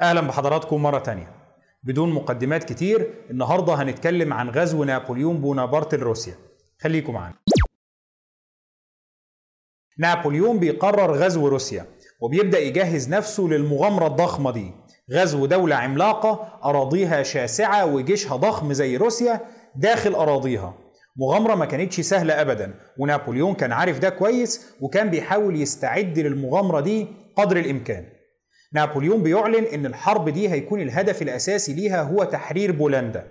أهلا بحضراتكم مرة تانية. بدون مقدمات كتير النهارده هنتكلم عن غزو نابليون بونابرت لروسيا. خليكم معانا. نابليون بيقرر غزو روسيا وبيبدأ يجهز نفسه للمغامرة الضخمة دي. غزو دولة عملاقة أراضيها شاسعة وجيشها ضخم زي روسيا داخل أراضيها. مغامرة ما كانتش سهلة ابدا ونابليون كان عارف ده كويس وكان بيحاول يستعد للمغامرة دي قدر الإمكان. نابليون بيعلن إن الحرب دي هيكون الهدف الأساسي ليها هو تحرير بولندا.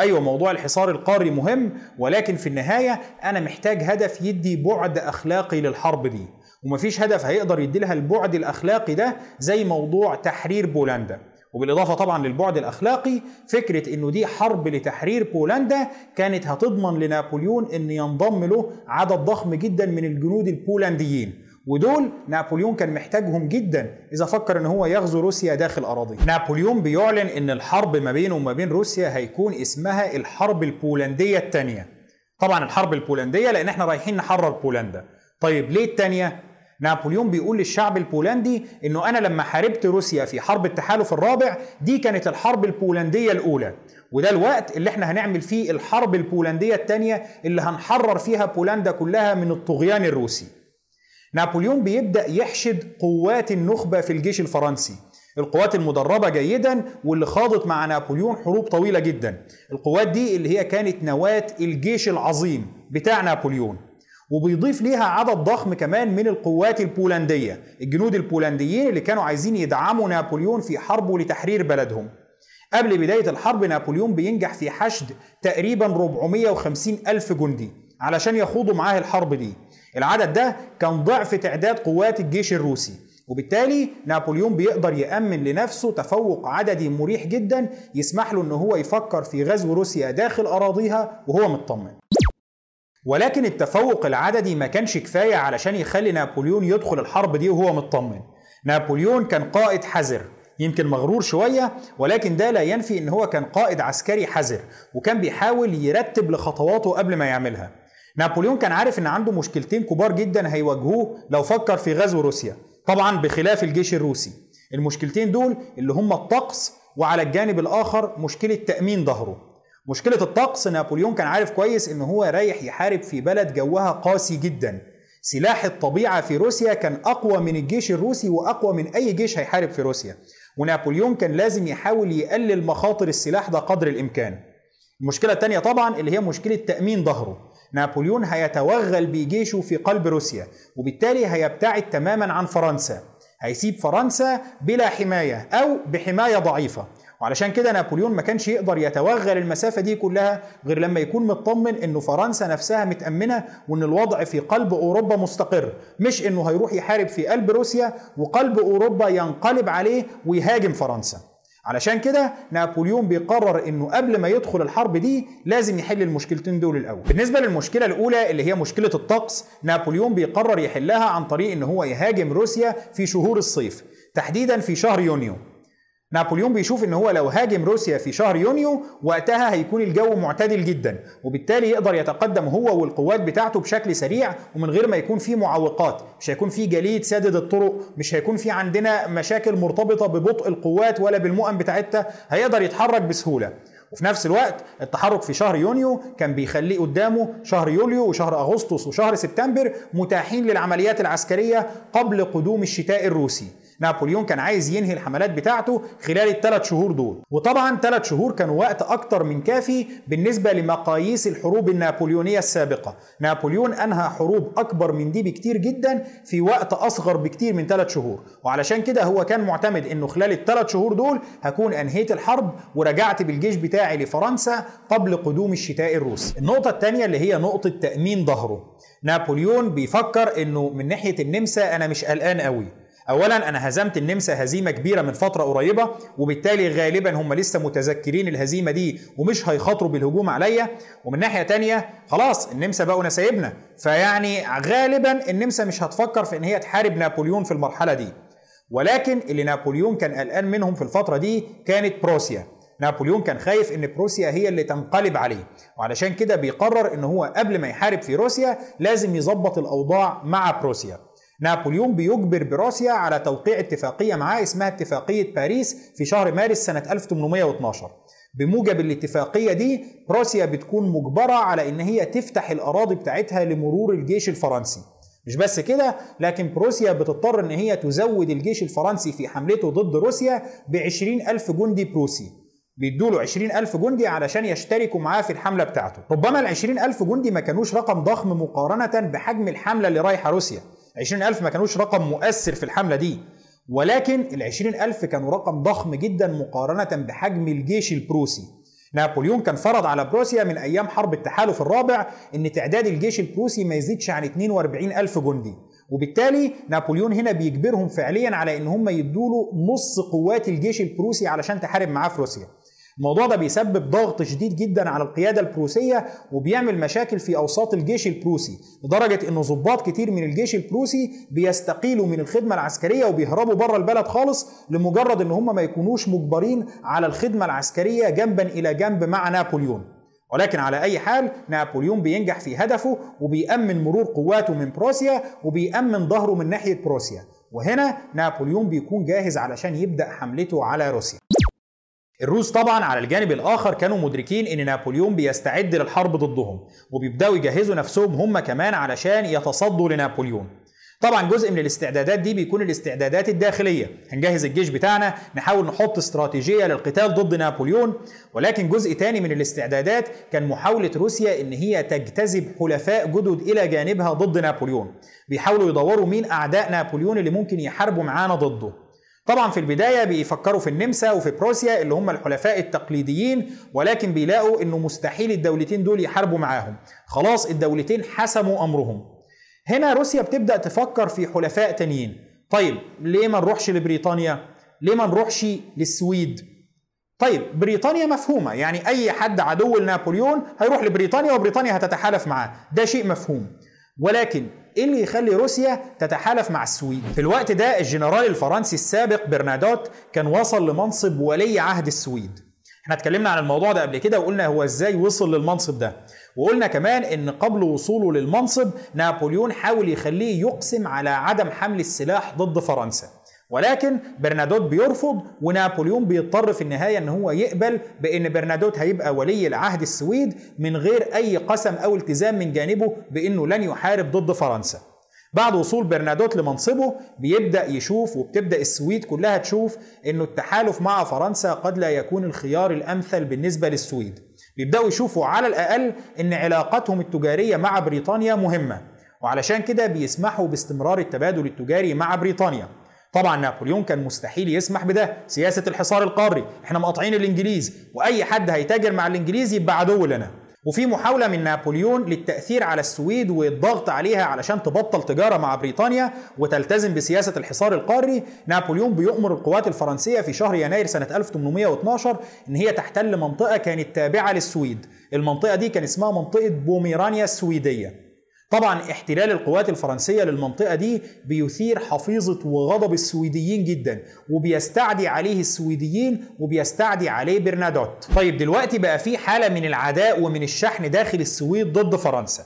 أيوه موضوع الحصار القاري مهم ولكن في النهاية أنا محتاج هدف يدي بعد أخلاقي للحرب دي. ومفيش هدف هيقدر يديلها البعد الأخلاقي ده زي موضوع تحرير بولندا. وبالإضافة طبعا للبعد الأخلاقي فكرة إنه دي حرب لتحرير بولندا كانت هتضمن لنابليون إن ينضم له عدد ضخم جدا من الجنود البولنديين. ودول نابليون كان محتاجهم جدا إذا فكر إن هو يغزو روسيا داخل أراضيه. نابليون بيعلن إن الحرب ما بينه وما بين روسيا هيكون اسمها الحرب البولندية الثانية. طبعا الحرب البولندية لأن إحنا رايحين نحرر بولندا. طيب ليه الثانية؟ نابليون بيقول للشعب البولندي إنه أنا لما حاربت روسيا في حرب التحالف الرابع دي كانت الحرب البولندية الأولى وده الوقت اللي إحنا هنعمل فيه الحرب البولندية الثانية اللي هنحرر فيها بولندا كلها من الطغيان الروسي. نابليون بيبدأ يحشد قوات النخبة في الجيش الفرنسي. القوات المدربة جيدا واللي خاضت مع نابليون حروب طويلة جدا. القوات دي اللي هي كانت نواة الجيش العظيم بتاع نابليون. وبيضيف ليها عدد ضخم كمان من القوات البولندية الجنود البولنديين اللي كانوا عايزين يدعموا نابليون في حربه لتحرير بلدهم. قبل بداية الحرب نابليون بينجح في حشد تقريبا 450 ألف جندي علشان يخوضوا معاه الحرب دي. العدد ده كان ضعف تعداد قوات الجيش الروسي وبالتالي نابليون بيقدر يأمن لنفسه تفوق عددي مريح جدا يسمح له إن هو يفكر في غزو روسيا داخل أراضيها وهو مطمن. ولكن التفوق العددي ما كانش كفاية علشان يخلي نابليون يدخل الحرب دي وهو مطمن. نابليون كان قائد حذر يمكن مغرور شوية ولكن ده لا ينفي إن هو كان قائد عسكري حذر وكان بيحاول يرتب لخطواته قبل ما يعملها. نابليون كان عارف إن عنده مشكلتين كبار جدا هيواجهوه لو فكر في غزو روسيا. طبعا بخلاف الجيش الروسي. المشكلتين دول اللي هم الطقس وعلى الجانب الآخر مشكلة تأمين ظهره. مشكلة الطقس نابليون كان عارف كويس إن هو رايح يحارب في بلد جوها قاسي جدا. سلاح الطبيعة في روسيا كان أقوى من الجيش الروسي وأقوى من أي جيش هيحارب في روسيا. ونابليون كان لازم يحاول يقلل مخاطر السلاح ده قدر الإمكان. المشكلة الثانية طبعا اللي هي مشكلة تأمين ظهره. نابليون هيتوغل بجيشه في قلب روسيا وبالتالي هيبتعد تماما عن فرنسا. هيسيب فرنسا بلا حماية أو بحماية ضعيفة. وعلشان كده نابليون ما كانش يقدر يتوغل المسافة دي كلها غير لما يكون مطمن إنه فرنسا نفسها متأمنة وإن الوضع في قلب أوروبا مستقر مش إنه هيروح يحارب في قلب روسيا وقلب أوروبا ينقلب عليه ويهاجم فرنسا. علشان كده نابليون بيقرر إنه قبل ما يدخل الحرب دي لازم يحل المشكلتين دول الأول. بالنسبة للمشكلة الأولى اللي هي مشكلة الطقس نابليون بيقرر يحلها عن طريق إن هو يهاجم روسيا في شهور الصيف تحديدا في شهر يونيو. نابليون بيشوف إن هو لو هاجم روسيا في شهر يونيو وقتها هيكون الجو معتدل جدا وبالتالي يقدر يتقدم هو والقوات بتاعته بشكل سريع ومن غير ما يكون في معوقات مش هيكون في جليد سادد الطرق مش هيكون في عندنا مشاكل مرتبطة ببطء القوات ولا بالمؤن بتاعتها هيقدر يتحرك بسهولة. وفي نفس الوقت التحرك في شهر يونيو كان بيخليه قدامه شهر يوليو وشهر أغسطس وشهر سبتمبر متاحين للعمليات العسكرية قبل قدوم الشتاء الروسي. نابليون كان عايز ينهي الحملات بتاعته خلال الثلاث شهور دول. وطبعا ثلاث شهور كانوا وقت أكتر من كافي بالنسبة لمقاييس الحروب النابليونية السابقة. نابليون أنهى حروب أكبر من دي بكتير جدا في وقت أصغر بكتير من ثلاث شهور. وعلشان كده هو كان معتمد إنه خلال الثلاث شهور دول هكون أنهيت الحرب ورجعت بالجيش بتاعي لفرنسا قبل قدوم الشتاء الروسي. النقطة الثانية اللي هي نقطة تأمين ظهره. نابليون بيفكر إنه من ناحية النمسا أنا مش قلقان قوي. اولا أنا هزمت النمسا هزيمة كبيرة من فترة قريبة وبالتالي غالبا هم لسه متذكرين الهزيمة دي ومش هيخاطروا بالهجوم عليا. ومن ناحية تانية خلاص النمسا بقوا نسايبنا. فيعني غالبا النمسا مش هتفكر في إن هي تحارب نابليون في المرحلة دي. ولكن اللي نابليون كان قلقان منهم في الفترة دي كانت بروسيا. نابليون كان خايف إن بروسيا هي اللي تنقلب عليه. وعلشان كده بيقرر إن هو قبل ما يحارب في روسيا لازم يظبط الأوضاع مع بروسيا. نابليون بيجبر بروسيا على توقيع اتفاقية معاه اسمها اتفاقية باريس في شهر مارس سنة 1812 بموجب الاتفاقية دي بروسيا بتكون مجبرة على إن هي تفتح الأراضي بتاعتها لمرور الجيش الفرنسي. مش بس كده لكن بروسيا بتضطر إن هي تزود الجيش الفرنسي في حملته ضد روسيا ب ألف جندي بروسي. بيدوا له 20000 جندي علشان يشتركوا معاه في الحملة بتاعته. ربما ال 20000 جندي ما كانوش رقم ضخم مقارنة بحجم الحملة اللي رايحة روسيا. 20000 ما كانوش رقم مؤثر في الحملة دي ولكن ال 20000 كانوا رقم ضخم جدا مقارنة بحجم الجيش البروسي. نابليون كان فرض على بروسيا من أيام حرب التحالف الرابع إن تعداد الجيش البروسي ما يزيدش عن 42 ألف جندي. وبالتالي نابليون هنا بيجبرهم فعليا على إن هم يدوا نص قوات الجيش البروسي علشان تحارب معاه في روسيا. الموضوع ده بيسبب ضغط شديد جدا على القيادة البروسية وبيعمل مشاكل في أوساط الجيش البروسي لدرجة إن ضباط كتير من الجيش البروسي بيستقيلوا من الخدمة العسكرية وبيهربوا بره البلد خالص لمجرد إن هم ما يكونوش مجبرين على الخدمة العسكرية جنبا إلى جنب مع نابليون. ولكن على أي حال نابليون بينجح في هدفه وبيأمن مرور قواته من بروسيا وبيأمن ظهره من ناحية بروسيا. وهنا نابليون بيكون جاهز علشان يبدأ حملته على روسيا. الروس طبعا على الجانب الآخر كانوا مدركين إن نابليون بيستعد للحرب ضدهم وبيبدأوا يجهزوا نفسهم هم كمان علشان يتصدوا لنابليون. طبعا جزء من الاستعدادات دي بيكون الاستعدادات الداخلية. هنجهز الجيش بتاعنا نحاول نحط استراتيجية للقتال ضد نابليون ولكن جزء تاني من الاستعدادات كان محاولة روسيا إن هي تجتذب حلفاء جدد إلى جانبها ضد نابليون. بيحاولوا يدوروا مين أعداء نابليون اللي ممكن يحاربوا معانا ضده. طبعا في البداية بيفكروا في النمسا وفي بروسيا اللي هم الحلفاء التقليديين ولكن بيلاقوا إنه مستحيل الدولتين دول يحاربوا معاهم. خلاص الدولتين حسموا أمرهم. هنا روسيا بتبدأ تفكر في حلفاء تانيين. طيب ليه ما نروحش لبريطانيا؟ ليه ما نروحش للسويد؟ طيب بريطانيا مفهومة. يعني أي حد عدو لنابليون هيروح لبريطانيا وبريطانيا هتتحالف معاه. ده شيء مفهوم. ولكن إيه اللي يخلي روسيا تتحالف مع السويد؟ في الوقت ده الجنرال الفرنسي السابق برنادوت كان وصل لمنصب ولي عهد السويد. إحنا اتكلمنا عن الموضوع ده قبل كده وقلنا هو إزاي وصل للمنصب ده. وقلنا كمان إن قبل وصوله للمنصب نابليون حاول يخليه يقسم على عدم حمل السلاح ضد فرنسا. ولكن برنادوت بيرفض ونابليون بيضطر في النهاية إن هو يقبل بإن برنادوت هيبقى ولي العهد السويد من غير أي قسم أو التزام من جانبه بإنه لن يحارب ضد فرنسا. بعد وصول برنادوت لمنصبه بيبدأ يشوف وبتبدأ السويد كلها تشوف إنه التحالف مع فرنسا قد لا يكون الخيار الأمثل بالنسبة للسويد. بيبدأوا يشوفوا على الأقل إن علاقتهم التجارية مع بريطانيا مهمة وعلشان كده بيسمحوا باستمرار التبادل التجاري مع بريطانيا. طبعا نابليون كان مستحيل يسمح بده سياسة الحصار القاري. إحنا مقاطعين الإنجليز وأي حد هيتاجر مع الإنجليز يبقى عدو لنا. وفي محاولة من نابليون للتأثير على السويد والضغط عليها علشان تبطل تجارة مع بريطانيا وتلتزم بسياسة الحصار القاري نابليون بيؤمر القوات الفرنسية في شهر يناير سنة 1812 إن هي تحتل منطقة كانت تابعة للسويد. المنطقة دي كان اسمها منطقة بوميرانيا السويدية. طبعا احتلال القوات الفرنسية للمنطقة دي بيثير حفيظة وغضب السويديين جدا وبيستعدي عليه السويديين وبيستعدي عليه برنادوت. طيب دلوقتي بقى في حالة من العداء ومن الشحن داخل السويد ضد فرنسا.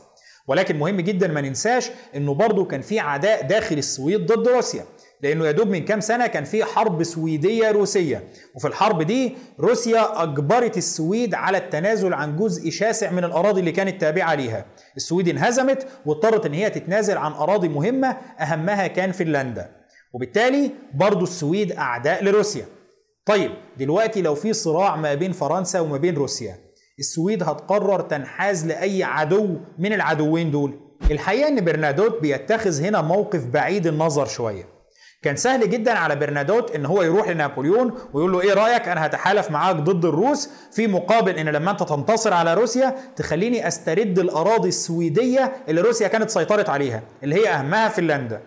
ولكن مهم جدا ما ننساش إنه برضه كان في عداء داخل السويد ضد روسيا. لأنه يا دوب من كام سنة كان في حرب سويدية روسية. وفي الحرب دي روسيا أجبرت السويد على التنازل عن جزء شاسع من الأراضي اللي كانت تابعة ليها. السويد انهزمت واضطرت إن هي تتنازل عن أراضي مهمة أهمها كان فنلندا. وبالتالي برضو السويد أعداء لروسيا. طيب دلوقتي لو في صراع ما بين فرنسا وما بين روسيا السويد هتقرر تنحاز لأي عدو من العدوين دول؟ الحقيقة إن برنادوت بيتخذ هنا موقف بعيد النظر شوية. كان سهل جدا على برنادوت إن هو يروح لنابليون ويقول له إيه رأيك؟ أنا هتحالف معاك ضد الروس في مقابل إن لما أنت تنتصر على روسيا تخليني أسترد الأراضي السويدية اللي روسيا كانت سيطرت عليها اللي هي أهمها فنلندا.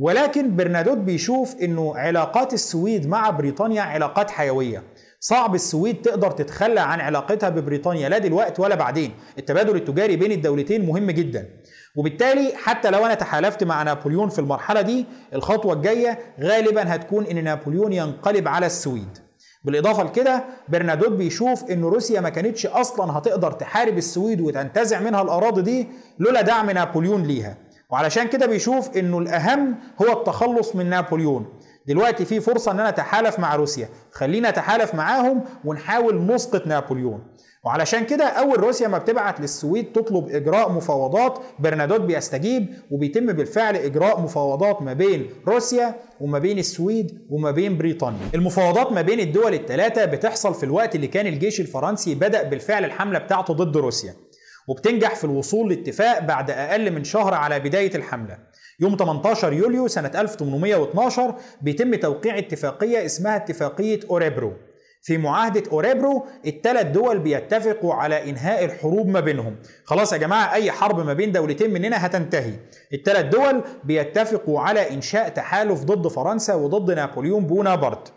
ولكن برنادوت بيشوف إنه علاقات السويد مع بريطانيا علاقات حيوية. صعب السويد تقدر تتخلى عن علاقتها ببريطانيا لا دلوقتي ولا بعدين. التبادل التجاري بين الدولتين مهم جدا. وبالتالي حتى لو أنا تحالفت مع نابليون في المرحلة دي الخطوة الجاية غالبا هتكون إن نابليون ينقلب على السويد. بالإضافة لكده برنادوت بيشوف إن روسيا ما كانتش أصلا هتقدر تحارب السويد وتنتزع منها الأراضي دي لولا دعم نابليون ليها. وعلشان كده بيشوف إنه الأهم هو التخلص من نابليون. دلوقتي في فرصة إن أنا أتحالف مع روسيا. خلينا أتحالف معاهم ونحاول نسقط نابليون. وعلشان كده أول روسيا ما بتبعت للسويد تطلب إجراء مفاوضات برنادوت بيستجيب وبيتم بالفعل إجراء مفاوضات ما بين روسيا وما بين السويد وما بين بريطانيا. المفاوضات ما بين الدول الثلاثه بتحصل في الوقت اللي كان الجيش الفرنسي بدأ بالفعل الحملة بتاعته ضد روسيا وبتنجح في الوصول لاتفاق بعد أقل من شهر على بداية الحملة. يوم 18 يوليو سنة 1812 بيتم توقيع اتفاقية اسمها اتفاقية أوريبرو. في معاهدة أوريبرو الثلاث دول بيتفقوا على إنهاء الحروب ما بينهم. خلاص يا جماعة أي حرب ما بين دولتين مننا هتنتهي. الثلاث دول بيتفقوا على إنشاء تحالف ضد فرنسا وضد نابليون بونابرت.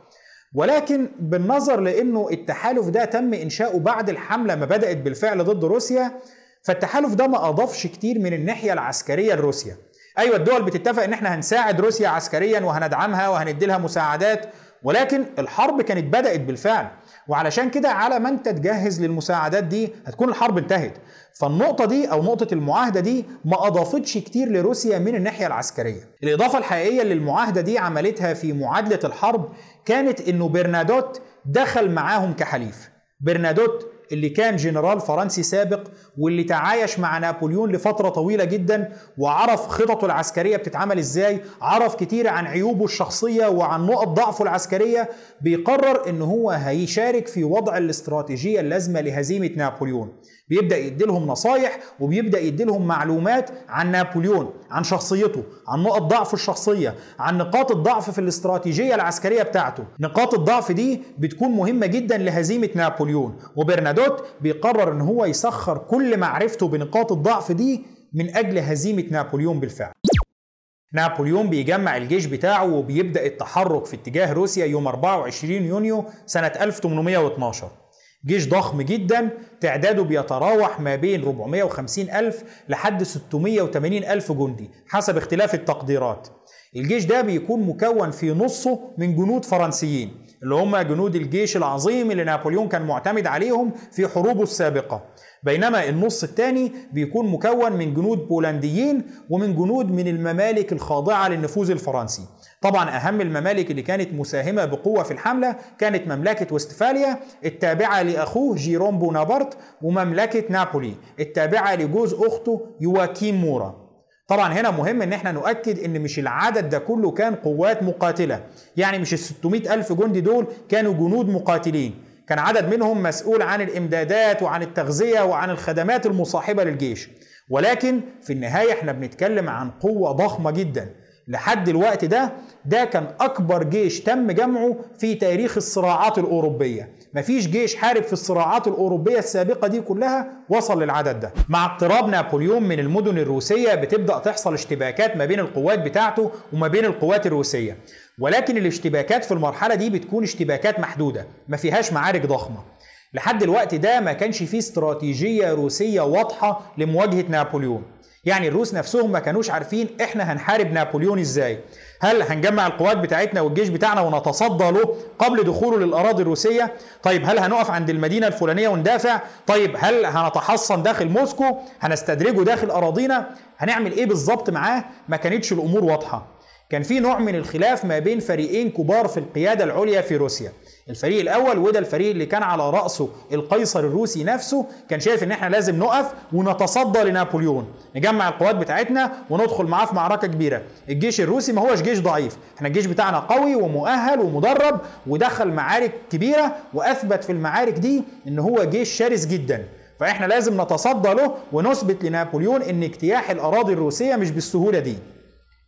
ولكن بالنظر لأنه التحالف ده تم إنشاؤه بعد الحملة ما بدأت بالفعل ضد روسيا فالتحالف ده ما أضافش كتير من الناحية العسكرية لروسيا. أيوه الدول بتتفق إن إحنا هنساعد روسيا عسكريا وهندعمها وهندي لها مساعدات ولكن الحرب كانت بدأت بالفعل. وعلشان كده على ما انت تجهز للمساعدات دي هتكون الحرب انتهت. فالنقطة دي أو نقطة المعاهدة دي ما أضافتش كتير لروسيا من الناحية العسكرية. الإضافة الحقيقية اللي المعاهدة دي عملتها في معادلة الحرب كانت إنه برنادوت دخل معاهم كحليف. برنادوت اللي كان جنرال فرنسي سابق واللي تعايش مع نابليون لفترة طويلة جدا وعرف خططه العسكرية بتتعمل إزاي عرف كتير عن عيوبه الشخصية وعن نقط ضعفه العسكرية بيقرر إن هو هيشارك في وضع الاستراتيجية اللازمة لهزيمة نابليون. بيبدأ يديلهم نصايح وبيبدأ يديلهم معلومات عن نابليون عن شخصيته عن نقط ضعفه الشخصية عن نقاط الضعف في الاستراتيجية العسكرية بتاعته. نقاط الضعف دي بتكون مهمة جدا لهزيمة نابليون. وبرنادوت بيقرر إن هو يسخر كل معرفته بنقاط الضعف دي من أجل هزيمة نابليون بالفعل. نابليون بيجمع الجيش بتاعه وبيبدأ التحرك في اتجاه روسيا يوم 24 يونيو سنة 1812 جيش ضخم جدا تعداده بيتراوح ما بين 450 ألف لحد 680 ألف جندي حسب اختلاف التقديرات. الجيش ده بيكون مكون في نصه من جنود فرنسيين اللي هم جنود الجيش العظيم اللي نابليون كان معتمد عليهم في حروبه السابقة. بينما النص الثاني بيكون مكون من جنود بولنديين ومن جنود من الممالك الخاضعة للنفوذ الفرنسي. طبعا أهم الممالك اللي كانت مساهمة بقوة في الحملة كانت مملكة وستفاليا التابعة لأخوه جيروم بونابرت ومملكة نابولي التابعة لجوز أخته يواكيم مورا. طبعا هنا مهم إن إحنا نؤكد إن مش العدد ده كله كان قوات مقاتلة. يعني مش ال 600 ألف جندي دول كانوا جنود مقاتلين. كان عدد منهم مسؤول عن الإمدادات وعن التغذية وعن الخدمات المصاحبة للجيش. ولكن في النهاية إحنا بنتكلم عن قوة ضخمة جدا. لحد الوقت ده ده كان أكبر جيش تم جمعه في تاريخ الصراعات الأوروبية. مفيش جيش حارب في الصراعات الأوروبية السابقة دي كلها وصل للعدد ده. مع اقتراب نابليون من المدن الروسية بتبدأ تحصل اشتباكات ما بين القوات بتاعته وما بين القوات الروسية. ولكن الاشتباكات في المرحلة دي بتكون اشتباكات محدودة ما فيهاش معارك ضخمة. لحد الوقت ده ما كانش فيه استراتيجية روسية واضحة لمواجهة نابليون. يعني الروس نفسهم ما كانوش عارفين إحنا هنحارب نابليون إزاي. هل هنجمع القوات بتاعتنا والجيش بتاعنا ونتصدى له قبل دخوله للأراضي الروسية؟ طيب هل هنقف عند المدينة الفلانية وندافع؟ طيب هل هنتحصن داخل موسكو؟ هنستدرجه داخل أراضينا؟ هنعمل إيه بالظبط معاه؟ ما كانتش الأمور واضحة. كان في نوع من الخلاف ما بين فريقين كبار في القيادة العليا في روسيا. الفريق الأول وده الفريق اللي كان على رأسه القيصر الروسي نفسه كان شايف إن إحنا لازم نقف ونتصدى لنابليون. نجمع القوات بتاعتنا وندخل معاه في معركة كبيرة. الجيش الروسي ما هوش جيش ضعيف. إحنا الجيش بتاعنا قوي ومؤهل ومدرب ودخل معارك كبيرة وأثبت في المعارك دي إن هو جيش شرس جدا. فإحنا لازم نتصدى له ونثبت لنابليون إن اجتياح الأراضي الروسية مش بالسهولة دي.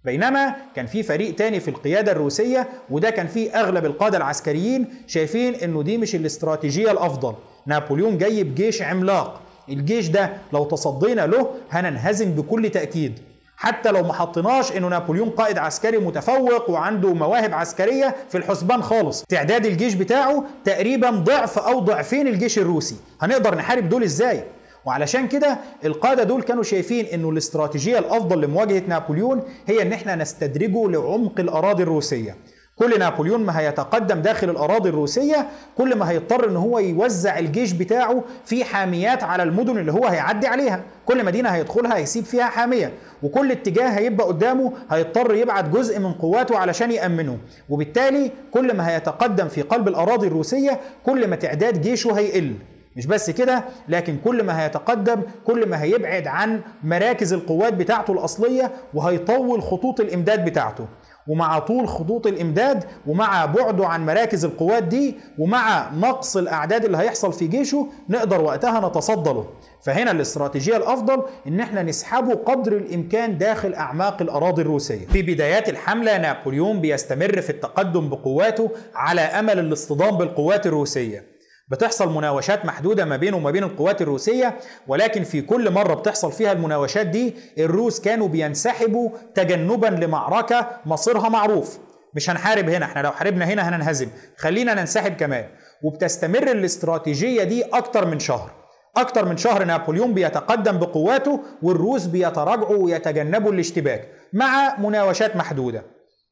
بينما كان في فريق تاني في القيادة الروسية وده كان فيه أغلب القادة العسكريين شايفين إنه دي مش الاستراتيجية الأفضل. نابليون جاي بجيش عملاق. الجيش ده لو تصدينا له هننهزم بكل تأكيد. حتى لو ما حطيناش إنه نابليون قائد عسكري متفوق وعنده مواهب عسكرية في الحسبان خالص. تعداد الجيش بتاعه تقريبا ضعف أو ضعفين الجيش الروسي. هنقدر نحارب دول إزاي؟ وعلشان كده القادة دول كانوا شايفين إنه الاستراتيجية الأفضل لمواجهة نابليون هي إن إحنا نستدرجه لعمق الأراضي الروسية. كل نابليون ما هيتقدم داخل الأراضي الروسية كل ما هيضطر إن هو يوزع الجيش بتاعه في حاميات على المدن اللي هو هيعدي عليها. كل مدينة هيدخلها هيسيب فيها حامية. وكل اتجاه هيبقى قدامه هيضطر يبعت جزء من قواته علشان يأمنه. وبالتالي كل ما هيتقدم في قلب الأراضي الروسية كل ما تعداد جيشه هيقل. مش بس كده لكن كل ما هيتقدم كل ما هيبعد عن مراكز القوات بتاعته الأصلية وهيطول خطوط الإمداد بتاعته. ومع طول خطوط الإمداد ومع بعده عن مراكز القوات دي ومع نقص الأعداد اللي هيحصل في جيشه نقدر وقتها نتصدى له فهنا الاستراتيجية الأفضل إن إحنا نسحبه قدر الإمكان داخل أعماق الأراضي الروسية. في بدايات الحملة نابليون بيستمر في التقدم بقواته على أمل الاصطدام بالقوات الروسية. بتحصل مناوشات محدودة ما بينه وما بين القوات الروسية ولكن في كل مرة بتحصل فيها المناوشات دي الروس كانوا بينسحبوا تجنبا لمعركة مصيرها معروف. مش هنحارب هنا إحنا لو حاربنا هنا هننهزم. خلينا ننسحب كمان. وبتستمر الاستراتيجية دي أكتر من شهر. أكتر من شهر نابليون بيتقدم بقواته والروس بيتراجعوا ويتجنبوا الاشتباك مع مناوشات محدودة.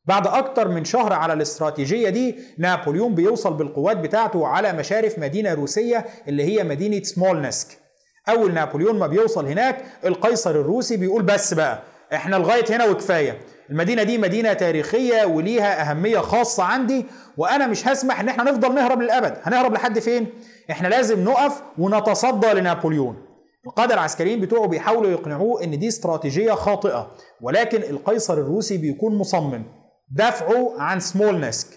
بعد أكتر من شهر على الاستراتيجية دي نابليون بيوصل بالقوات بتاعته على مشارف مدينة روسية اللي هي مدينة سمولنسك. أول نابليون ما بيوصل هناك القيصر الروسي بيقول بس بقى إحنا لغاية هنا وكفاية. المدينة دي مدينة تاريخية وليها أهمية خاصة عندي وأنا مش هسمح إن إحنا نفضل نهرب للأبد. هنهرب لحد فين؟ إحنا لازم نقف ونتصدى لنابليون. القادة العسكريين بتوعه بيحاولوا يقنعوه إن دي استراتيجية خاطئة ولكن القيصر الروسي بيكون مصمم. دفعه عن سمولنسك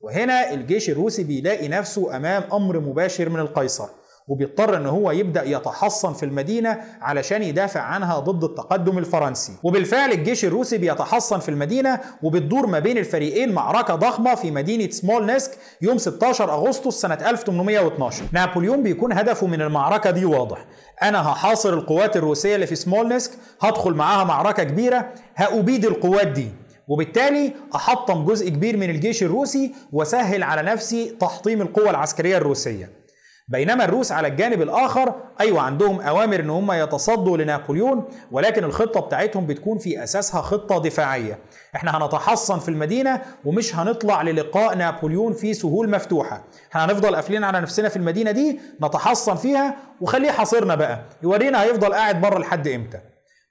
وهنا الجيش الروسي بيلاقي نفسه أمام أمر مباشر من القيصر وبيضطر إن هو يبدأ يتحصن في المدينة علشان يدافع عنها ضد التقدم الفرنسي. وبالفعل الجيش الروسي بيتحصن في المدينة وبتدور ما بين الفريقين معركة ضخمة في مدينة سمولنسك يوم 16 أغسطس سنة 1812 نابليون بيكون هدفه من المعركة دي واضح. أنا هحاصر القوات الروسية اللي في سمولنسك هدخل معاها معركة كبيرة هأبيد القوات دي. وبالتالي أحطم جزء كبير من الجيش الروسي وسهل على نفسي تحطيم القوة العسكرية الروسية. بينما الروس على الجانب الآخر أيوه عندهم أوامر إن هم يتصدوا لنابليون ولكن الخطة بتاعتهم بتكون في أساسها خطة دفاعية. إحنا هنتحصن في المدينة ومش هنطلع للقاء نابليون في سهول مفتوحة. إحنا هنفضل قافلين على نفسنا في المدينة دي نتحصن فيها وخليه حاصرنا بقى. يورينا هيفضل قاعد بره لحد إمتى.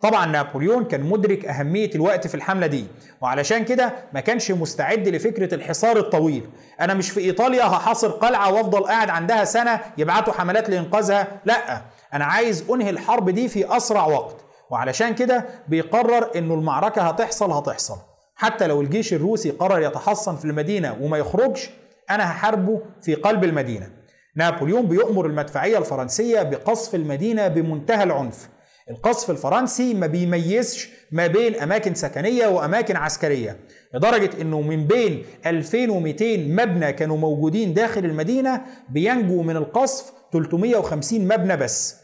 طبعا نابليون كان مدرك أهمية الوقت في الحملة دي وعلشان كده ما كانش مستعد لفكرة الحصار الطويل. أنا مش في إيطاليا هحاصر قلعة وأفضل قاعد عندها سنة يبعتوا حملات لإنقاذها. لأ أنا عايز أنهي الحرب دي في أسرع وقت وعلشان كده بيقرر إنه المعركة هتحصل هتحصل. حتى لو الجيش الروسي قرر يتحصن في المدينة وما يخرجش أنا هحاربه في قلب المدينة. نابليون بيؤمر المدفعية الفرنسية بقصف المدينة بمنتهى العنف. القصف الفرنسي ما بيميزش ما بين أماكن سكنية وأماكن عسكرية. لدرجة إنه من بين 2200 مبنى كانوا موجودين داخل المدينة بينجو من القصف 350 مبنى بس.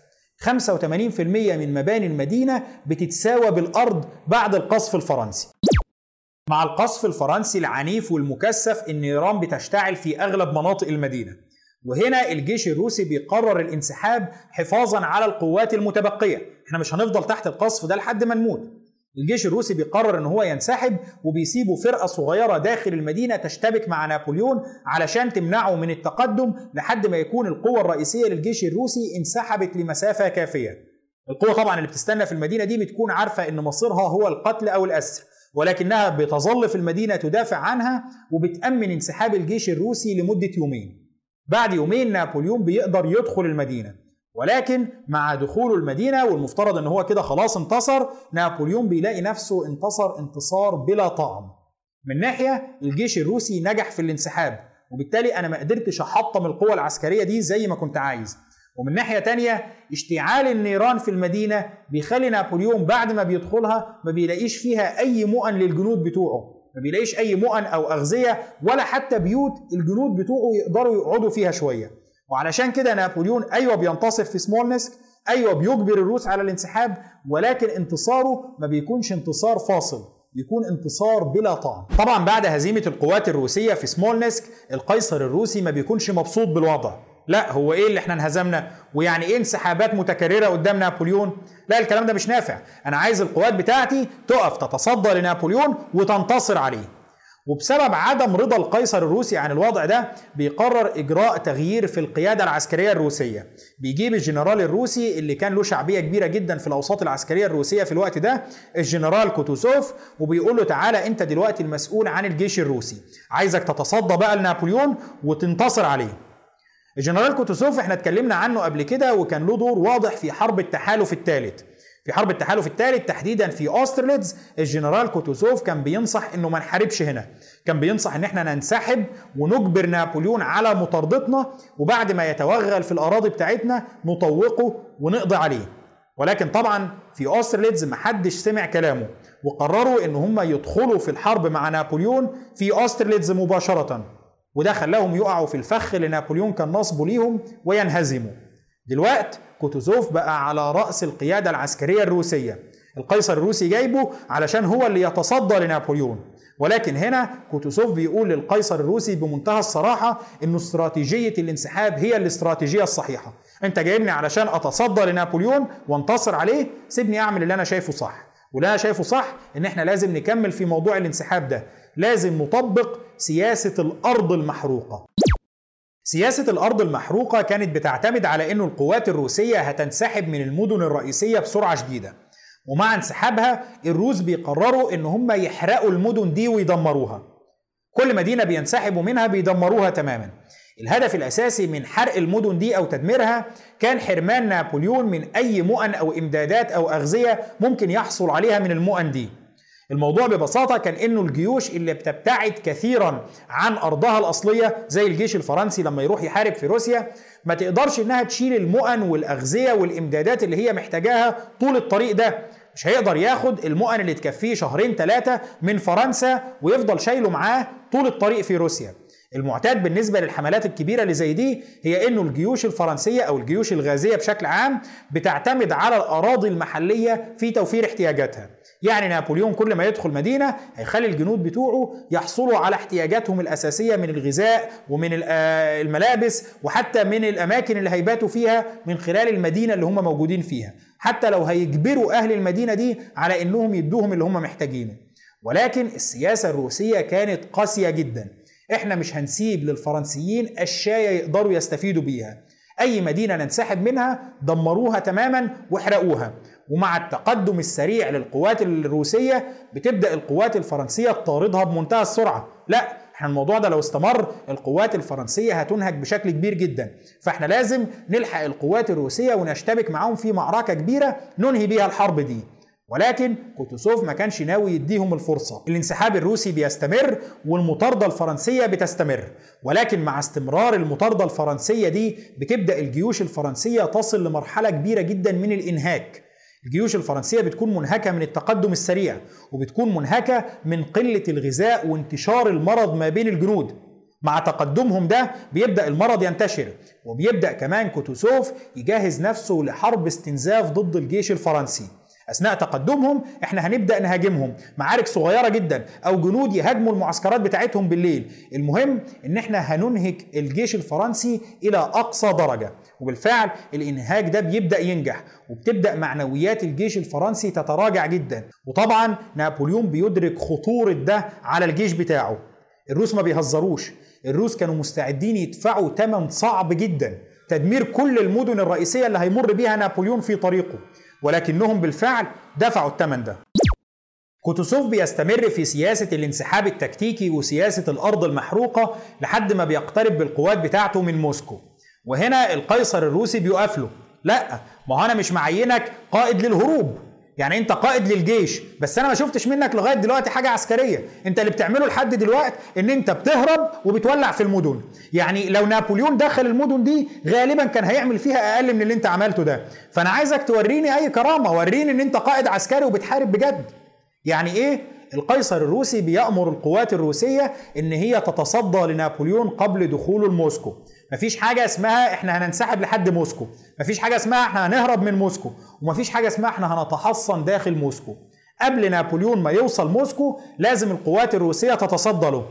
85% من مباني المدينة بتتساوى بالأرض بعد القصف الفرنسي. مع القصف الفرنسي العنيف والمكثف النيران بتشتعل في أغلب مناطق المدينة. وهنا الجيش الروسي بيقرر الانسحاب حفاظا على القوات المتبقية إحنا مش هنفضل تحت القصف ده لحد ما نموت الجيش الروسي بيقرر إن هو ينسحب وبيسيبوا فرقة صغيرة داخل المدينة تشتبك مع نابليون علشان تمنعه من التقدم لحد ما يكون القوة الرئيسية للجيش الروسي انسحبت لمسافة كافية. القوة طبعا اللي بتستنى في المدينة دي بتكون عارفة إن مصيرها هو القتل أو الأسر ولكنها بتظل في المدينة تدافع عنها وبتأمن انسحاب الجيش الروسي لمدة يومين. بعد يومين نابليون بيقدر يدخل المدينة. ولكن مع دخوله المدينة والمفترض إن هو كده خلاص انتصر نابليون بيلاقي نفسه انتصر انتصار بلا طعم. من ناحية الجيش الروسي نجح في الانسحاب وبالتالي أنا ما قدرتش أحطم القوة العسكرية دي زي ما كنت عايز. ومن ناحية تانية اشتعال النيران في المدينة بيخلي نابليون بعد ما بيدخلها ما بيلاقيش فيها أي مؤن للجنود بتوعه. ما بيلاقيش أي مؤن أو أغذية ولا حتى بيوت الجنود بتوعه يقدروا يقعدوا فيها شوية. وعلشان كده نابليون أيوه بينتصر في سمولنسك أيوه بيجبر الروس على الانسحاب ولكن انتصاره ما بيكونش انتصار فاصل بيكون انتصار بلا طعم. طبعا بعد هزيمة القوات الروسية في سمولنسك القيصر الروسي ما بيكونش مبسوط بالوضع. لا هو إيه اللي إحنا انهزمنا؟ ويعني إيه انسحابات متكررة قدام نابليون؟ لا الكلام ده مش نافع. أنا عايز القوات بتاعتي تقف تتصدى لنابليون وتنتصر عليه. وبسبب عدم رضا القيصر الروسي عن الوضع ده بيقرر إجراء تغيير في القيادة العسكرية الروسية. بيجيب الجنرال الروسي اللي كان له شعبية كبيرة جدا في الأوساط العسكرية الروسية في الوقت ده الجنرال كوتوسوف وبيقول له تعالى أنت دلوقتي المسؤول عن الجيش الروسي. عايزك تتصدى بقى لنابليون وتنتصر عليه. الجنرال كوتوسوف إحنا اتكلمنا عنه قبل كده وكان له دور واضح في حرب التحالف الثالث في حرب التحالف الثالث تحديدا في أوسترليتز الجنرال كوتوسوف كان بينصح إنه ما نحاربش هنا. كان بينصح إن إحنا ننسحب ونجبر نابليون على مطاردتنا وبعد ما يتوغل في الأراضي بتاعتنا نطوقه ونقضي عليه. ولكن طبعا في أوسترليتز محدش سمع كلامه وقرروا إن هم يدخلوا في الحرب مع نابليون في أوسترليتز مباشرة. وده خلاهم يقعوا في الفخ اللي نابليون كان نصبه ليهم وينهزموا. دلوقتي كوتوزوف بقى على رأس القيادة العسكرية الروسية. القيصر الروسي جايبه علشان هو اللي يتصدى لنابليون. ولكن هنا كوتوسوف بيقول للقيصر الروسي بمنتهى الصراحة إنه استراتيجية الانسحاب هي الاستراتيجية الصحيحة. أنت جايبني علشان أتصدى لنابليون وانتصر عليه؟ سيبني أعمل اللي أنا شايفه صح. واللي أنا شايفه صح إن إحنا لازم نكمل في موضوع الانسحاب ده. لازم نطبق سياسة الأرض المحروقة. سياسة الأرض المحروقة كانت بتعتمد على أن القوات الروسية هتنسحب من المدن الرئيسية بسرعة شديدة. ومع انسحابها الروس بيقرروا إن هم يحرقوا المدن دي ويدمروها. كل مدينة بينسحبوا منها بيدمروها تماما. الهدف الأساسي من حرق المدن دي أو تدميرها كان حرمان نابليون من أي مؤن أو إمدادات أو أغذية ممكن يحصل عليها من المؤن دي. الموضوع ببساطة كان إنه الجيوش اللي بتبتعد كثيرا عن أرضها الأصلية زي الجيش الفرنسي لما يروح يحارب في روسيا ما تقدرش إنها تشيل المؤن والأغذية والإمدادات اللي هي محتاجاها طول الطريق ده. مش هيقدر ياخد المؤن اللي تكفيه شهرين ثلاثة من فرنسا ويفضل شايله معاه طول الطريق في روسيا. المعتاد بالنسبة للحملات الكبيرة اللي زي دي هي إنه الجيوش الفرنسية أو الجيوش الغازية بشكل عام بتعتمد على الأراضي المحلية في توفير احتياجاتها. يعني نابليون كل ما يدخل مدينة هيخلي الجنود بتوعه يحصلوا على احتياجاتهم الأساسية من الغذاء ومن آه، الملابس وحتى من الأماكن اللي هيباتوا فيها من خلال المدينة اللي هم موجودين فيها. حتى لو هيجبروا أهل المدينة دي على إنهم يدوهم اللي هم محتاجينه. ولكن السياسة الروسية كانت قاسية جدا. إحنا مش هنسيب للفرنسيين الشاية يقدروا يستفيدوا بيها. أي مدينة ننسحب منها دمروها تماما واحرقوها. ومع التقدم السريع للقوات الروسية بتبدأ القوات الفرنسية تطاردها بمنتهى السرعة. لا إحنا الموضوع ده لو استمر القوات الفرنسية هتنهك بشكل كبير جدا. فإحنا لازم نلحق القوات الروسية ونشتبك معاهم في معركة كبيرة ننهي بيها الحرب دي. ولكن كوتوسوف ما كانش ناوي يديهم الفرصة. الانسحاب الروسي بيستمر والمطاردة الفرنسية بتستمر ولكن مع استمرار المطاردة الفرنسية دي بتبدأ الجيوش الفرنسية تصل لمرحلة كبيرة جدا من الإنهاك. الجيوش الفرنسية بتكون منهكة من التقدم السريع وبتكون منهكة من قلة الغذاء وانتشار المرض ما بين الجنود. مع تقدمهم ده بيبدأ المرض ينتشر وبيبدأ كمان كوتوسوف يجهز نفسه لحرب استنزاف ضد الجيش الفرنسي. أثناء تقدمهم إحنا هنبدأ نهاجمهم. معارك صغيرة جدا أو جنود يهاجموا المعسكرات بتاعتهم بالليل. المهم إن إحنا هننهك الجيش الفرنسي إلى أقصى درجة وبالفعل الإنهاك ده بيبدأ ينجح وبتبدأ معنويات الجيش الفرنسي تتراجع جدا. وطبعا نابليون بيدرك خطورة ده على الجيش بتاعه. الروس ما بيهزروش. الروس كانوا مستعدين يدفعوا ثمن صعب جدا. تدمير كل المدن الرئيسية اللي هيمر بيها نابليون في طريقه. ولكنهم بالفعل دفعوا الثمن ده. كوتوسوف بيستمر في سياسة الانسحاب التكتيكي وسياسة الأرض المحروقة لحد ما بيقترب بالقوات بتاعته من موسكو. وهنا القيصر الروسي بيقف له لا ما أنا مش معينك قائد للهروب. يعني انت قائد للجيش بس أنا ما شفتش منك لغاية دلوقتي حاجة عسكرية. انت اللي بتعمله لحد دلوقتي ان انت بتهرب وبتولع في المدن. يعني لو نابليون دخل المدن دي غالبا كان هيعمل فيها أقل من اللي انت عملته ده. فأنا عايزك توريني أي كرامة وريني إن انت قائد عسكري وبتحارب بجد. يعني إيه؟ القيصر الروسي بيأمر القوات الروسية إن هي تتصدى لنابليون قبل دخوله لموسكو مفيش حاجة اسمها إحنا هننسحب لحد موسكو. مفيش حاجة اسمها إحنا هنهرب من موسكو. ومفيش حاجة اسمها إحنا هنتحصن داخل موسكو. قبل نابليون ما يوصل موسكو لازم القوات الروسية تتصدى له.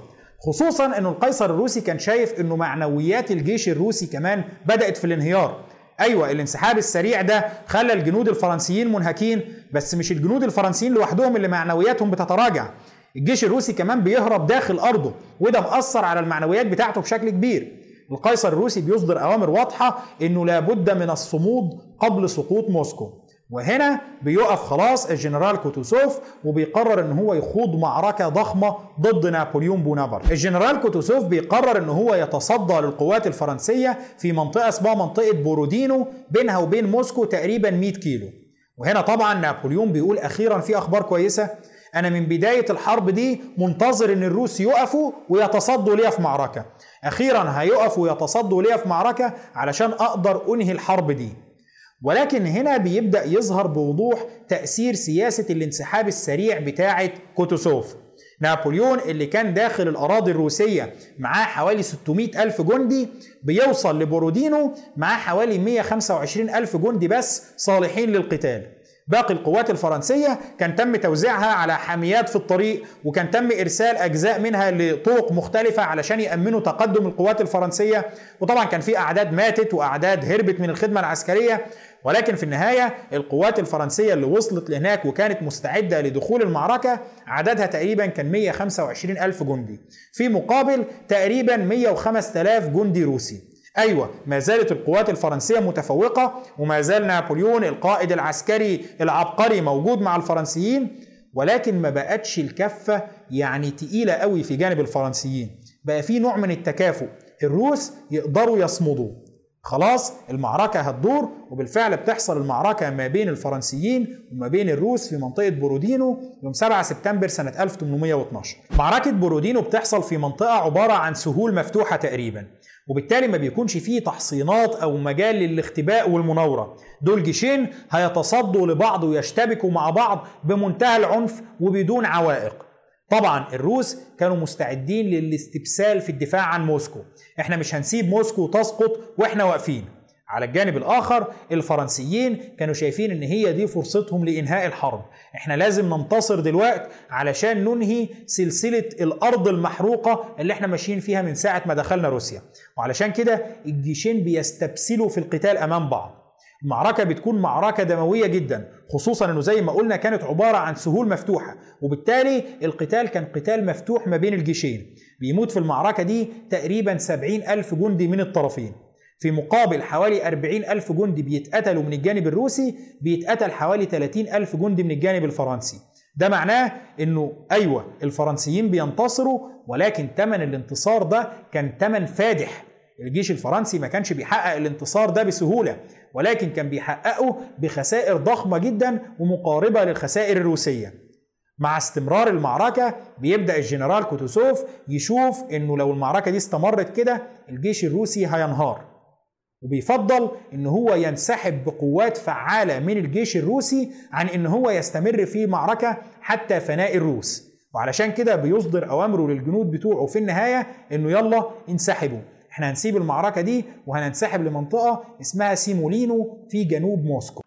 خصوصا ان القيصر الروسي كان شايف إنه معنويات الجيش الروسي كمان بدأت في الانهيار. أيوه الانسحاب السريع ده خلى الجنود الفرنسيين منهكين بس مش الجنود الفرنسيين لوحدهم اللي معنوياتهم بتتراجع. الجيش الروسي كمان بيهرب داخل أرضه وده مأثر على المعنويات بتاعته بشكل كبير. القيصر الروسي بيصدر أوامر واضحة إنه لابد من الصمود قبل سقوط موسكو. وهنا بيقف خلاص الجنرال كوتوسوف وبيقرر إن هو يخوض معركة ضخمة ضد نابليون بونابرت. الجنرال كوتوسوف بيقرر إن هو يتصدى للقوات الفرنسية في منطقة اسمها منطقة بورودينو بينها وبين موسكو تقريبا 100 كيلو. وهنا طبعا نابليون بيقول أخيرا في أخبار كويسة أنا من بداية الحرب دي منتظر إن الروس يقفوا ويتصدوا ليا في معركة. أخيرا هيقفوا ويتصدوا ليا في معركة علشان أقدر أنهي الحرب دي. ولكن هنا بيبدأ يظهر بوضوح تأثير سياسة الانسحاب السريع بتاعة كوتوسوف. نابليون اللي كان داخل الأراضي الروسية معاه حوالي 600 ألف جندي بيوصل لبورودينو معاه حوالي 125 ألف جندي بس صالحين للقتال. باقي القوات الفرنسية كان تم توزيعها على حاميات في الطريق وكان تم إرسال أجزاء منها لطرق مختلفة علشان يأمنوا تقدم القوات الفرنسية. وطبعا كان في أعداد ماتت وأعداد هربت من الخدمة العسكرية. ولكن في النهاية القوات الفرنسية اللي وصلت لهناك وكانت مستعدة لدخول المعركة عددها تقريبا كان 125 ألف جندي. في مقابل تقريبا 105 آلاف جندي روسي. أيوه ما زالت القوات الفرنسية متفوقة وما زال نابليون القائد العسكري العبقري موجود مع الفرنسيين ولكن ما بقتش الكفة يعني تقيلة قوي في جانب الفرنسيين. بقى في نوع من التكافؤ. الروس يقدروا يصمدوا. خلاص المعركة هتدور وبالفعل بتحصل المعركة ما بين الفرنسيين وما بين الروس في منطقة بورودينو يوم 7 سبتمبر سنة 1812 معركة بورودينو بتحصل في منطقة عبارة عن سهول مفتوحة تقريبا وبالتالي ما بيكونش فيه تحصينات أو مجال للاختباء والمناورة. دول جيشين هيتصدوا لبعض ويشتبكوا مع بعض بمنتهى العنف وبدون عوائق. طبعا الروس كانوا مستعدين للاستبسال في الدفاع عن موسكو. إحنا مش هنسيب موسكو تسقط وإحنا واقفين. على الجانب الآخر الفرنسيين كانوا شايفين إن هي دي فرصتهم لإنهاء الحرب. إحنا لازم ننتصر دلوقتي علشان ننهي سلسلة الأرض المحروقة اللي إحنا ماشيين فيها من ساعة ما دخلنا روسيا. وعلشان كده الجيشين بيستبسلوا في القتال أمام بعض. المعركة بتكون معركة دموية جدا خصوصا إنه زي ما قلنا كانت عبارة عن سهول مفتوحة وبالتالي القتال كان قتال مفتوح ما بين الجيشين. بيموت في المعركة دي تقريبا سبعين ألف جندي من الطرفين. في مقابل حوالي أربعين ألف جندي بيتقتلوا من الجانب الروسي بيتقتل حوالي 30 ألف جندي من الجانب الفرنسي. ده معناه إنه أيوه الفرنسيين بينتصروا ولكن ثمن الانتصار ده كان ثمن فادح الجيش الفرنسي ما كانش بيحقق الانتصار ده بسهولة ولكن كان بيحققه بخسائر ضخمة جدا ومقاربة للخسائر الروسية. مع استمرار المعركة بيبدأ الجنرال كوتوسوف يشوف إنه لو المعركة دي استمرت كده الجيش الروسي هينهار. وبيفضل إن هو ينسحب بقوات فعالة من الجيش الروسي عن إن هو يستمر في معركة حتى فناء الروس. وعلشان كده بيصدر أوامره للجنود بتوعه في النهاية إنه يلا انسحبوا. إحنا هنسيب المعركة دي وهننسحب لمنطقة اسمها سيمولينو في جنوب موسكو.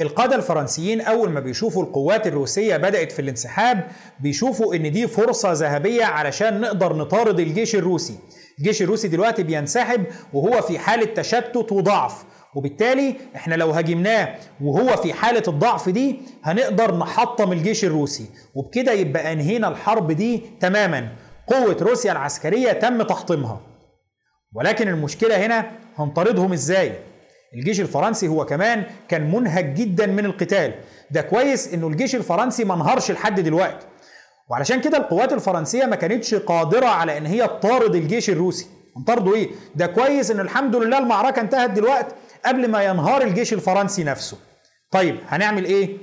القادة الفرنسيين أول ما بيشوفوا القوات الروسية بدأت في الانسحاب بيشوفوا إن دي فرصة ذهبية علشان نقدر نطارد الجيش الروسي. الجيش الروسي دلوقتي بينسحب وهو في حالة تشتت وضعف وبالتالي إحنا لو هاجمناه وهو في حالة الضعف دي هنقدر نحطم الجيش الروسي. وبكده يبقى أنهينا الحرب دي تماما. قوة روسيا العسكرية تم تحطيمها. ولكن المشكلة هنا هنطاردهم إزاي؟ الجيش الفرنسي هو كمان كان منهك جدا من القتال. ده كويس إنه الجيش الفرنسي ما انهارش لحد دلوقتي. وعلشان كده القوات الفرنسية ما كانتش قادرة على إن هي تطارد الجيش الروسي. انطردوا إيه؟ ده كويس إن الحمد لله المعركة انتهت دلوقتي قبل ما ينهار الجيش الفرنسي نفسه. طيب هنعمل إيه؟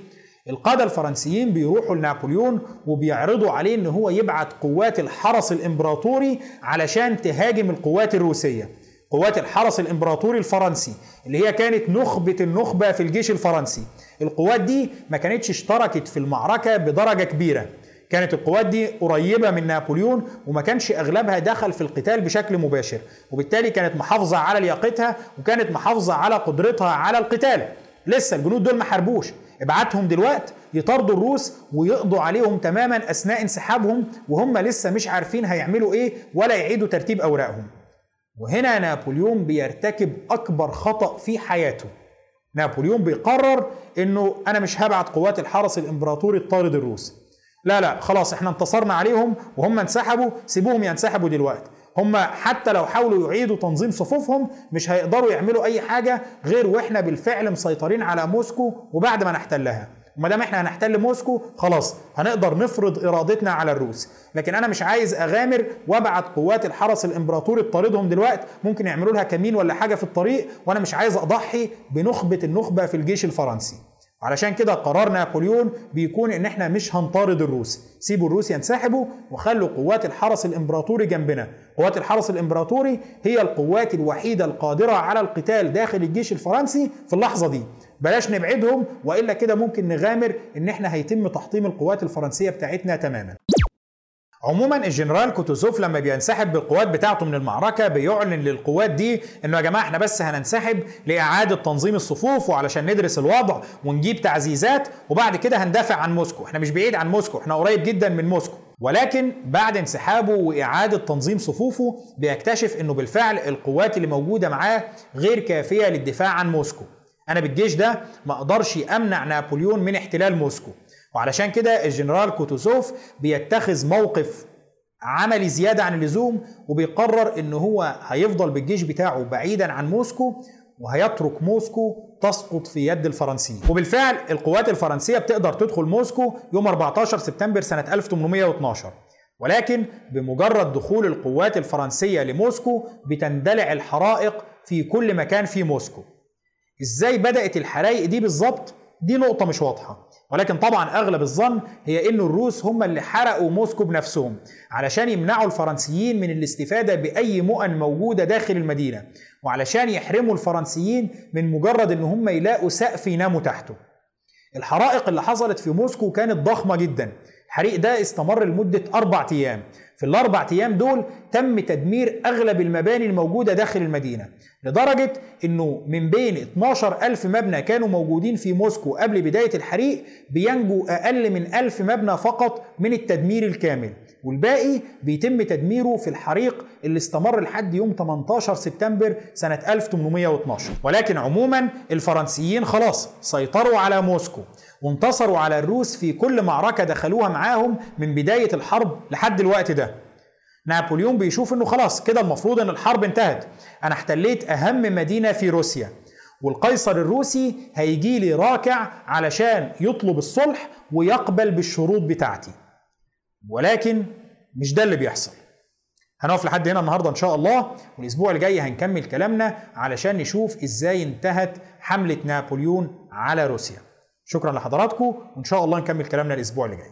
القادة الفرنسيين بيروحوا لنابليون وبيعرضوا عليه إن هو يبعت قوات الحرس الإمبراطوري علشان تهاجم القوات الروسية. قوات الحرس الإمبراطوري الفرنسي اللي هي كانت نخبة النخبة في الجيش الفرنسي. القوات دي ما كانتش اشتركت في المعركة بدرجة كبيرة. كانت القوات دي قريبة من نابليون وما كانش أغلبها دخل في القتال بشكل مباشر. وبالتالي كانت محافظة على لياقتها وكانت محافظة على قدرتها على القتال. لسه الجنود دول ما حاربوش. ابعتهم دلوقت يطاردوا الروس ويقضوا عليهم تماما أثناء انسحابهم وهم لسه مش عارفين هيعملوا إيه ولا يعيدوا ترتيب أوراقهم. وهنا نابليون بيرتكب أكبر خطأ في حياته. نابليون بيقرر إنه أنا مش هبعت قوات الحرس الإمبراطوري تطارد الروس لا لا خلاص إحنا انتصرنا عليهم وهم انسحبوا سيبوهم ينسحبوا دلوقتي هم حتى لو حاولوا يعيدوا تنظيم صفوفهم مش هيقدروا يعملوا أي حاجة غير وإحنا بالفعل مسيطرين على موسكو وبعد ما نحتلها. وما دام إحنا هنحتل موسكو خلاص هنقدر نفرض إرادتنا على الروس. لكن أنا مش عايز أغامر وأبعت قوات الحرس الإمبراطوري تطاردهم دلوقتي ممكن يعملوا لها كمين ولا حاجة في الطريق وأنا مش عايز أضحي بنخبة النخبة في الجيش الفرنسي. علشان كده قرار نابليون بيكون إن إحنا مش هنطارد الروس. سيبوا الروس ينسحبوا وخلوا قوات الحرس الإمبراطوري جنبنا. قوات الحرس الإمبراطوري هي القوات الوحيدة القادرة على القتال داخل الجيش الفرنسي في اللحظة دي. بلاش نبعدهم وإلا كده ممكن نغامر إن إحنا هيتم تحطيم القوات الفرنسية بتاعتنا تماما. عموما الجنرال كوتوزوف لما بينسحب بالقوات بتاعته من المعركة بيعلن للقوات دي إنه يا جماعة إحنا بس هننسحب لإعادة تنظيم الصفوف وعلشان ندرس الوضع ونجيب تعزيزات وبعد كده هندافع عن موسكو. إحنا مش بعيد عن موسكو إحنا قريب جدا من موسكو. ولكن بعد انسحابه وإعادة تنظيم صفوفه بيكتشف إنه بالفعل القوات اللي موجودة معاه غير كافية للدفاع عن موسكو. أنا بالجيش ده ما أقدرش أمنع نابليون من احتلال موسكو. وعلشان كده الجنرال كوتوزوف بيتخذ موقف عملي زيادة عن اللزوم وبيقرر إن هو هيفضل بالجيش بتاعه بعيدا عن موسكو وهيترك موسكو تسقط في يد الفرنسيين. وبالفعل القوات الفرنسية بتقدر تدخل موسكو يوم 14 سبتمبر سنة 1812 ولكن بمجرد دخول القوات الفرنسية لموسكو بتندلع الحرائق في كل مكان في موسكو. إزاي بدأت الحرائق دي بالظبط؟ دي نقطة مش واضحة. ولكن طبعا أغلب الظن هي ان الروس هم اللي حرقوا موسكو بنفسهم علشان يمنعوا الفرنسيين من الاستفادة بأي مؤن موجودة داخل المدينة وعلشان يحرموا الفرنسيين من مجرد إن هم يلاقوا سقف يناموا تحته. الحرائق اللي حصلت في موسكو كانت ضخمة جدا. الحريق ده استمر لمدة أربع أيام. في الأربع أيام دول تم تدمير أغلب المباني الموجودة داخل المدينة لدرجة إنه من بين 12 ألف مبنى كانوا موجودين في موسكو قبل بداية الحريق بينجو أقل من ألف مبنى فقط من التدمير الكامل. والباقي بيتم تدميره في الحريق اللي استمر لحد يوم 18 سبتمبر سنة 1812 ولكن عموما الفرنسيين خلاص سيطروا على موسكو. وانتصروا على الروس في كل معركة دخلوها معاهم من بداية الحرب لحد الوقت ده. نابليون بيشوف إنه خلاص كده المفروض إن الحرب انتهت. أنا احتليت أهم مدينة في روسيا. والقيصر الروسي هيجي لي راكع علشان يطلب الصلح ويقبل بالشروط بتاعتي. ولكن مش ده اللي بيحصل. هنقف لحد هنا النهارده إن شاء الله. والأسبوع الجاي هنكمل كلامنا علشان نشوف إزاي انتهت حملة نابليون على روسيا. شكرا لحضراتكم وإن شاء الله نكمل كلامنا الأسبوع اللي جاي.